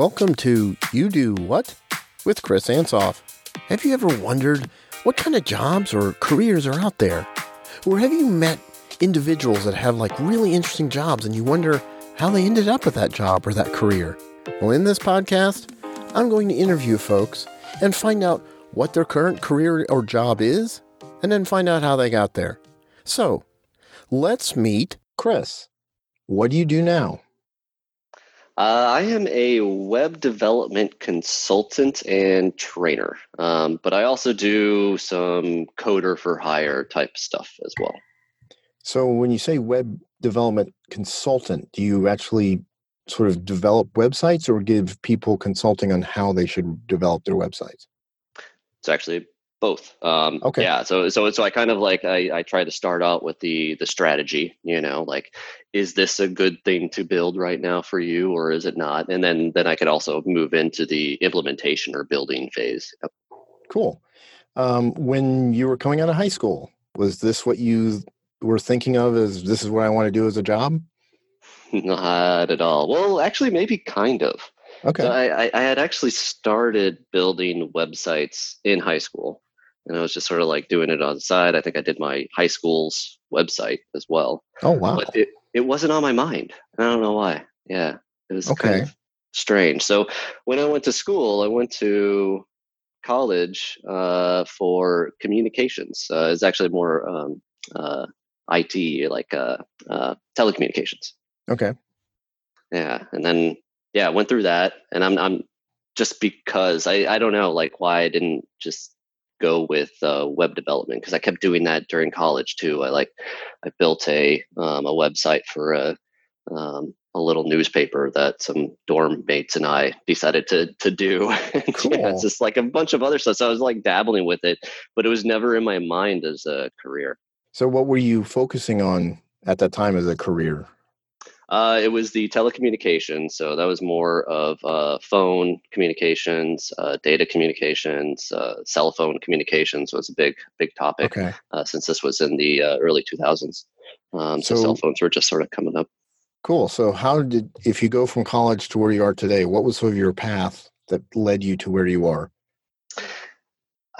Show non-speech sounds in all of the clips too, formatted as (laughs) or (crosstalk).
Welcome to You Do What with Chris Ansoff. Have you ever wondered what kind of jobs or careers are out there? Or have you met individuals that have like really interesting jobs and you wonder how they ended up with that job or that career? Well, in this podcast, I'm going to interview folks and find out what their current career or job is and then find out how they got there. So, let's meet Chris. What do you do now? Uh, I am a web development consultant and trainer, um, but I also do some coder for hire type stuff as well. So, when you say web development consultant, do you actually sort of develop websites or give people consulting on how they should develop their websites? It's actually both. Um, okay. yeah so so so i kind of like I, I try to start out with the the strategy you know like is this a good thing to build right now for you or is it not? And then then i could also move into the implementation or building phase. Yep. cool. Um, when you were coming out of high school was this what you were thinking of as this is what i want to do as a job (laughs) not at all. Well actually maybe kind of. Okay. So I, I had actually started building websites in high school and I was just sort of like doing it on the side. I think I did my high school's website as well. Oh wow! But it, it wasn't on my mind. I don't know why. Yeah, it was okay. kind of strange. So when I went to school, I went to college uh, for communications. Uh, it's actually more um, uh, IT, like uh, uh, telecommunications. Okay. Yeah, and then yeah, went through that, and I'm I'm just because I I don't know like why I didn't just go with uh, web development because I kept doing that during college too. I like I built a um, a website for a um, a little newspaper that some dorm mates and I decided to to do. (laughs) Cool. yeah, it's just like a bunch of other stuff. So I was like dabbling with it, but it was never in my mind as a career. So what were you focusing on at that time as a career? Uh, it was the telecommunications, so that was more of uh, phone communications, uh, data communications, uh, cell phone communications was a big, big topic. Okay. Uh, since this was in the uh, early 2000s, um, so, So- cell phones were just sort of coming up. Cool. So how did if you go from college to where you are today, what was sort of your path that led you to where you are?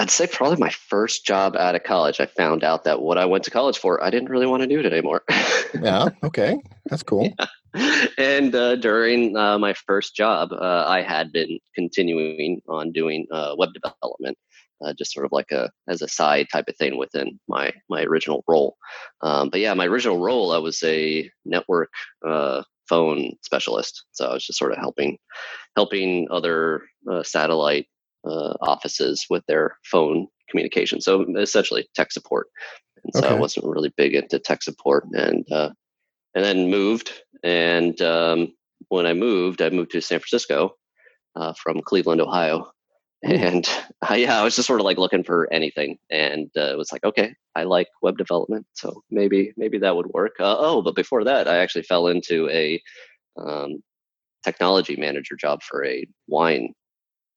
I'd say probably my first job out of college, I found out that what I went to college for, I didn't really want to do it anymore. (laughs) Yeah. Okay. That's cool. and uh, during uh, my first job, uh, I had been continuing on doing uh, web development, uh, just sort of like a as a side type of thing within my my original role. Um, but yeah, my original role, I was a network uh, phone specialist, so I was just sort of helping helping other satellite offices with their phone communication. So essentially, tech support. And so I wasn't really big into tech support, and uh, and then moved. And um, when I moved, I moved to San Francisco uh, from Cleveland, Ohio. (laughs) And I, yeah, I was just sort of like looking for anything, and uh, it was like, okay, I like web development, so maybe maybe that would work. Uh, oh, but before that, I actually fell into a um, technology manager job for a wine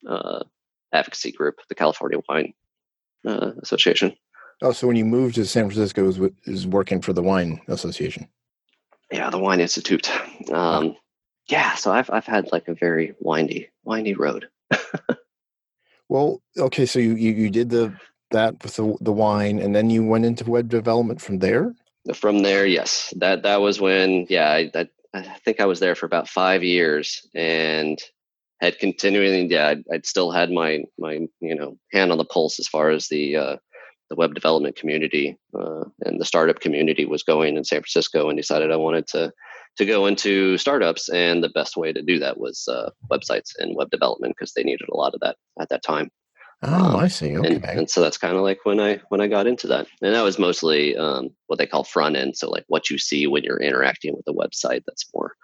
uh, advocacy group, the California Wine uh, Association. Oh, so when you moved to San Francisco, it was, is working for the Wine Association. Yeah, the Wine Institute. Um, yeah, so I've I've had like a very windy windy road. (laughs) Well, okay, so you, you, you did the that with the the wine, and then you went into web development from there. From there, yes, that that was when yeah, I, I I think I was there for about five years and had continuing yeah, I'd, I'd still had my my you know hand on the pulse as far as the uh, the web development community uh, and the startup community was going in San Francisco, and decided I wanted to to go into startups, and the best way to do that was uh, websites and web development because they needed a lot of that at that time. Oh, Um, I see. Okay. and, and so that's kind of like when i when i got into that and that was mostly um, what they call front end so like what you see when you're interacting with a website that's more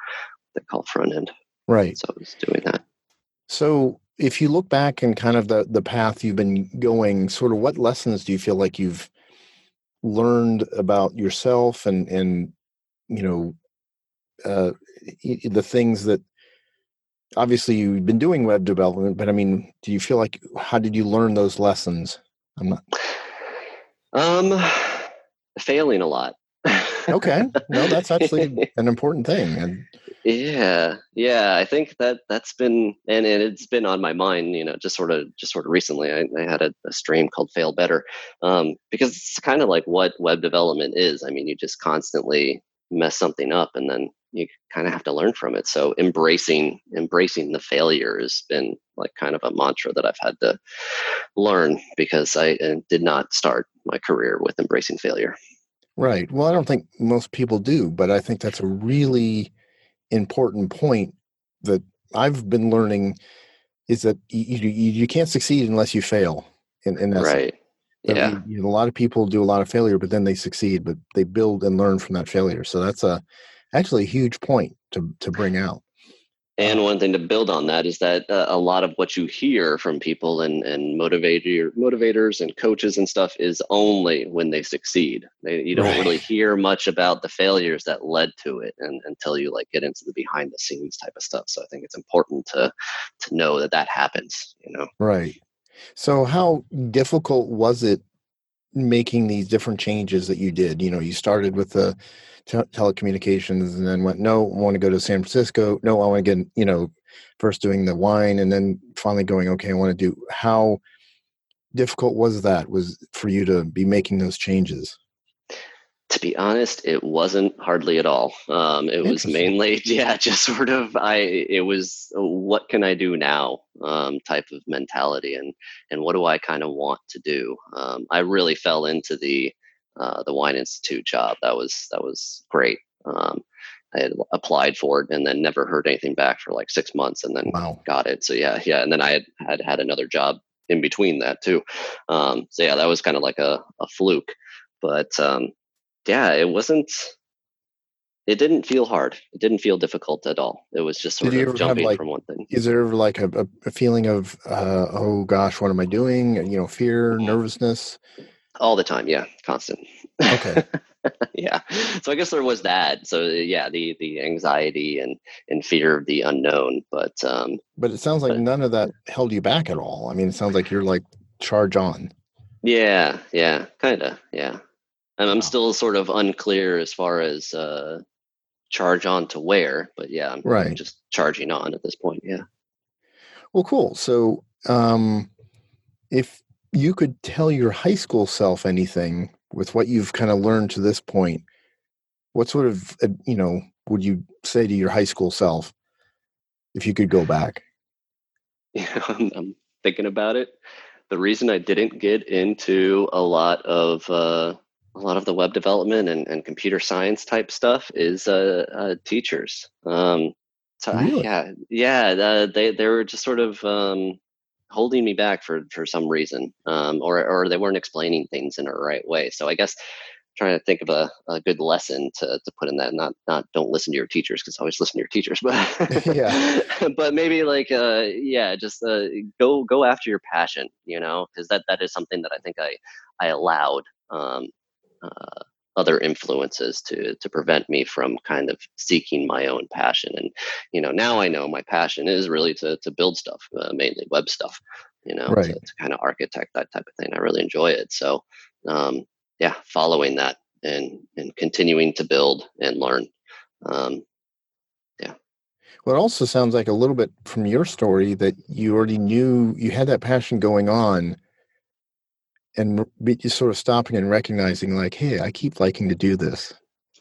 what they call front end right. so i was doing that So if you look back and kind of the the path you've been going, sort of what lessons do you feel like you've learned about yourself and and you know uh, the things that obviously you've been doing web development, but I mean, do you feel like how did you learn those lessons? I'm not um failing a lot okay. No, that's actually (laughs) an important thing. And Yeah, yeah. I think that that's been and, and it's been on my mind. You know, just sort of just sort of recently. I, I had a, a, stream called "Fail Better" um, because it's kind of like what web development is. I mean, you just constantly mess something up, and then you kind of have to learn from it. So embracing embracing the failure has been like kind of a mantra that I've had to learn because I uh, did not start my career with embracing failure. Right. Well, I don't think most people do, but I think that's a really important point that I've been learning is that you, you, you can't succeed unless you fail. and that's right. Yeah. You, you know, a lot of people do a lot of failure, but then they succeed, but they build and learn from that failure. So that's a actually a huge point to to bring out. And one thing to build on that is that uh, a lot of what you hear from people and, and motivator, motivators and coaches and stuff is only when they succeed. They, you don't right. really hear much about the failures that led to it and, until you like get into the behind the scenes type of stuff. So I think it's important to to know that that happens. You know, right. So how difficult was it making these different changes that you did? You know, you started with the te- telecommunications and then went no i want to go to san francisco no i want to get you know first doing the wine and then finally going okay i want to do how difficult was that was for you to be making those changes to be honest it wasn't hardly at all um, it was mainly (laughs) yeah just sort of i it was what can i do now um, type of mentality and and what do i kind of want to do um, i really fell into the uh, the Wine Institute job. That was that was great. Um, I had applied for it and then never heard anything back for like six months, and then wow. got it. So yeah, yeah. And then I had had, had another job in between that too. Um, so yeah, that was kind of like a, a fluke. But um, yeah, it wasn't. It didn't feel hard. It didn't feel difficult at all. It was just sort Did of jumping like, from one thing. Is there ever like a, a feeling of, uh, oh gosh, what am I doing? And you know, fear, mm-hmm. nervousness all the time yeah constant okay (laughs) yeah so i guess there was that so yeah the the anxiety and and fear of the unknown but um but it sounds like but, none of that held you back at all i mean it sounds like you're like charge on yeah yeah kind of yeah and i'm wow. still sort of unclear as far as uh charge on to where but yeah i'm, right. Just charging on at this point yeah well cool so um if you could tell your high school self anything with what you've kind of learned to this point, what sort of uh, you know would you say to your high school self if you could go back? (laughs) Yeah, I'm, I'm thinking about it. The reason I didn't get into a lot of uh, a lot of the web development and, and computer science type stuff is uh, uh teachers. Um, so really? I, yeah, yeah, they they were just sort of um, holding me back for for some reason, um, or or they weren't explaining things in a right way. So I guess trying to think of a, a good lesson to, to put in that not not don't listen to your teachers because always listen to your teachers but (laughs) yeah (laughs) but maybe like uh yeah just uh, go go after your passion you know because that that is something that i think i i allowed um uh other influences to to prevent me from kind of seeking my own passion. And you know now i know my passion is really to to build stuff uh, mainly web stuff you know right. to, to, kind of architect that type of thing. I really enjoy it. So um, yeah following that and and continuing to build and learn um, yeah. Well it also sounds like a little bit from your story that you already knew you had that passion going on and be just sort of stopping and recognizing like hey i keep liking to do this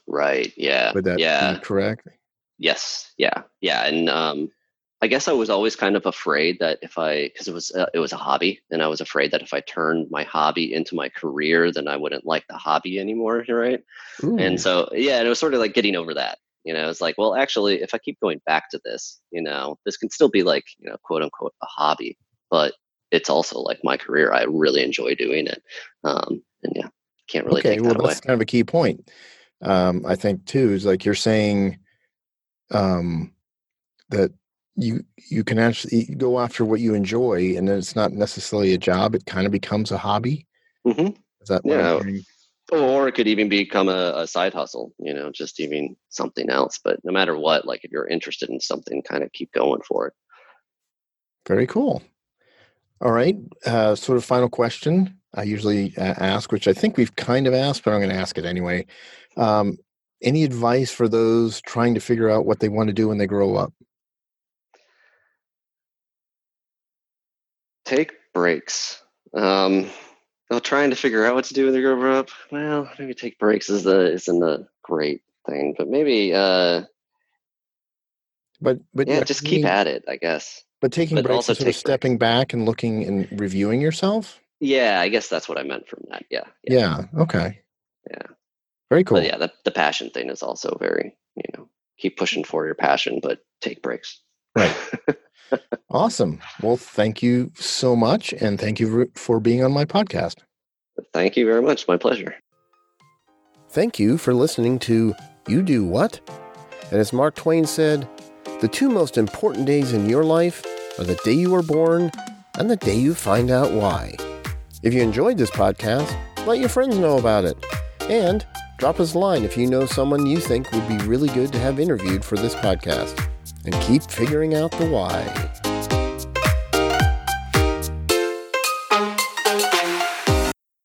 right yeah would that yeah. be correct yes yeah yeah and um i guess i was always kind of afraid that if i because it was uh, it was a hobby and i was afraid that if i turned my hobby into my career then i wouldn't like the hobby anymore right Ooh. and so yeah and it was sort of like getting over that you know it's like well actually if i keep going back to this you know this can still be like you know quote unquote a hobby but it's also like my career. I really enjoy doing it. Um, and yeah, can't really okay, well, that that's kind of a key point. Um, I think too is like you're saying um, that you you can actually go after what you enjoy, and then it's not necessarily a job. It kind of becomes a hobby. Mm-hmm. Is that yeah? Or it could even become a, a, side hustle. You know, just even something else. But no matter what, like if you're interested in something, kind of keep going for it. Very cool. All right. Uh, sort of final question I usually uh, ask, which I think we've kind of asked, but I'm going to ask it anyway. Um, any advice for those trying to figure out what they want to do when they grow up? Take breaks. Um, well, trying to figure out what to do when they grow up. Well, maybe take breaks is the isn't a great thing, but maybe uh, But but yeah, just keep at it. I guess. But taking but breaks also and sort of take stepping back and looking and reviewing yourself. Yeah, I guess that's what I meant from that. Yeah. Yeah. okay. Yeah. Very cool. But yeah, the, the passion thing is also very, you know, keep pushing for your passion, but take breaks. Right. (laughs) Awesome. Well, thank you so much, and thank you for- for being on my podcast. Thank you very much. My pleasure. Thank you for listening to You Do What? And as Mark Twain said, the two most important days in your life are the day you were born and the day you find out why. If you enjoyed this podcast, let your friends know about it. And drop us a line if you know someone you think would be really good to have interviewed for this podcast. And keep figuring out the why.